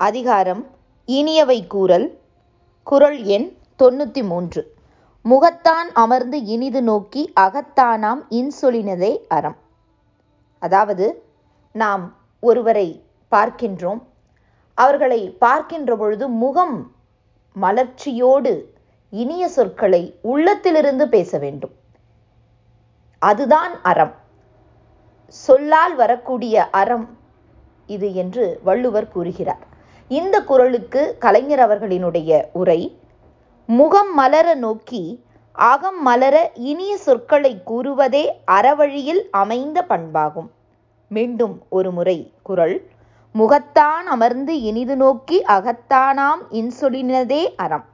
அதிகாரம் இனியவை கூறல் குறள் எண் தொண்ணூற்றி மூன்று முகத்தான் அமர்ந்து இனிது நோக்கி அகத்தானாம் இன்சொலினதே அறம். அதாவது நாம் ஒருவரை பார்க்கின்றோம். அவர்களை பார்க்கின்ற பொழுது முகம் மலர்ச்சியோடு இனிய சொற்களை உள்ளத்திலிருந்து பேச வேண்டும். அதுதான் அறம். சொல்லால் வரக்கூடிய அறம் இது என்று வள்ளுவர் கூறுகிறார். இந்த குரலுக்கு கலைஞர் அவர்களினுடைய உரை முகம் மலர நோக்கி அகம் மலர இனிய சொற்களை கூறுவதே அறவழியில் அமைந்த பண்பாகும் மீண்டும் ஒரு முறை குரல் முகத்தான் அமர்ந்து இனிது நோக்கி அகத்தானாம் இன்சொலினதே அறம்.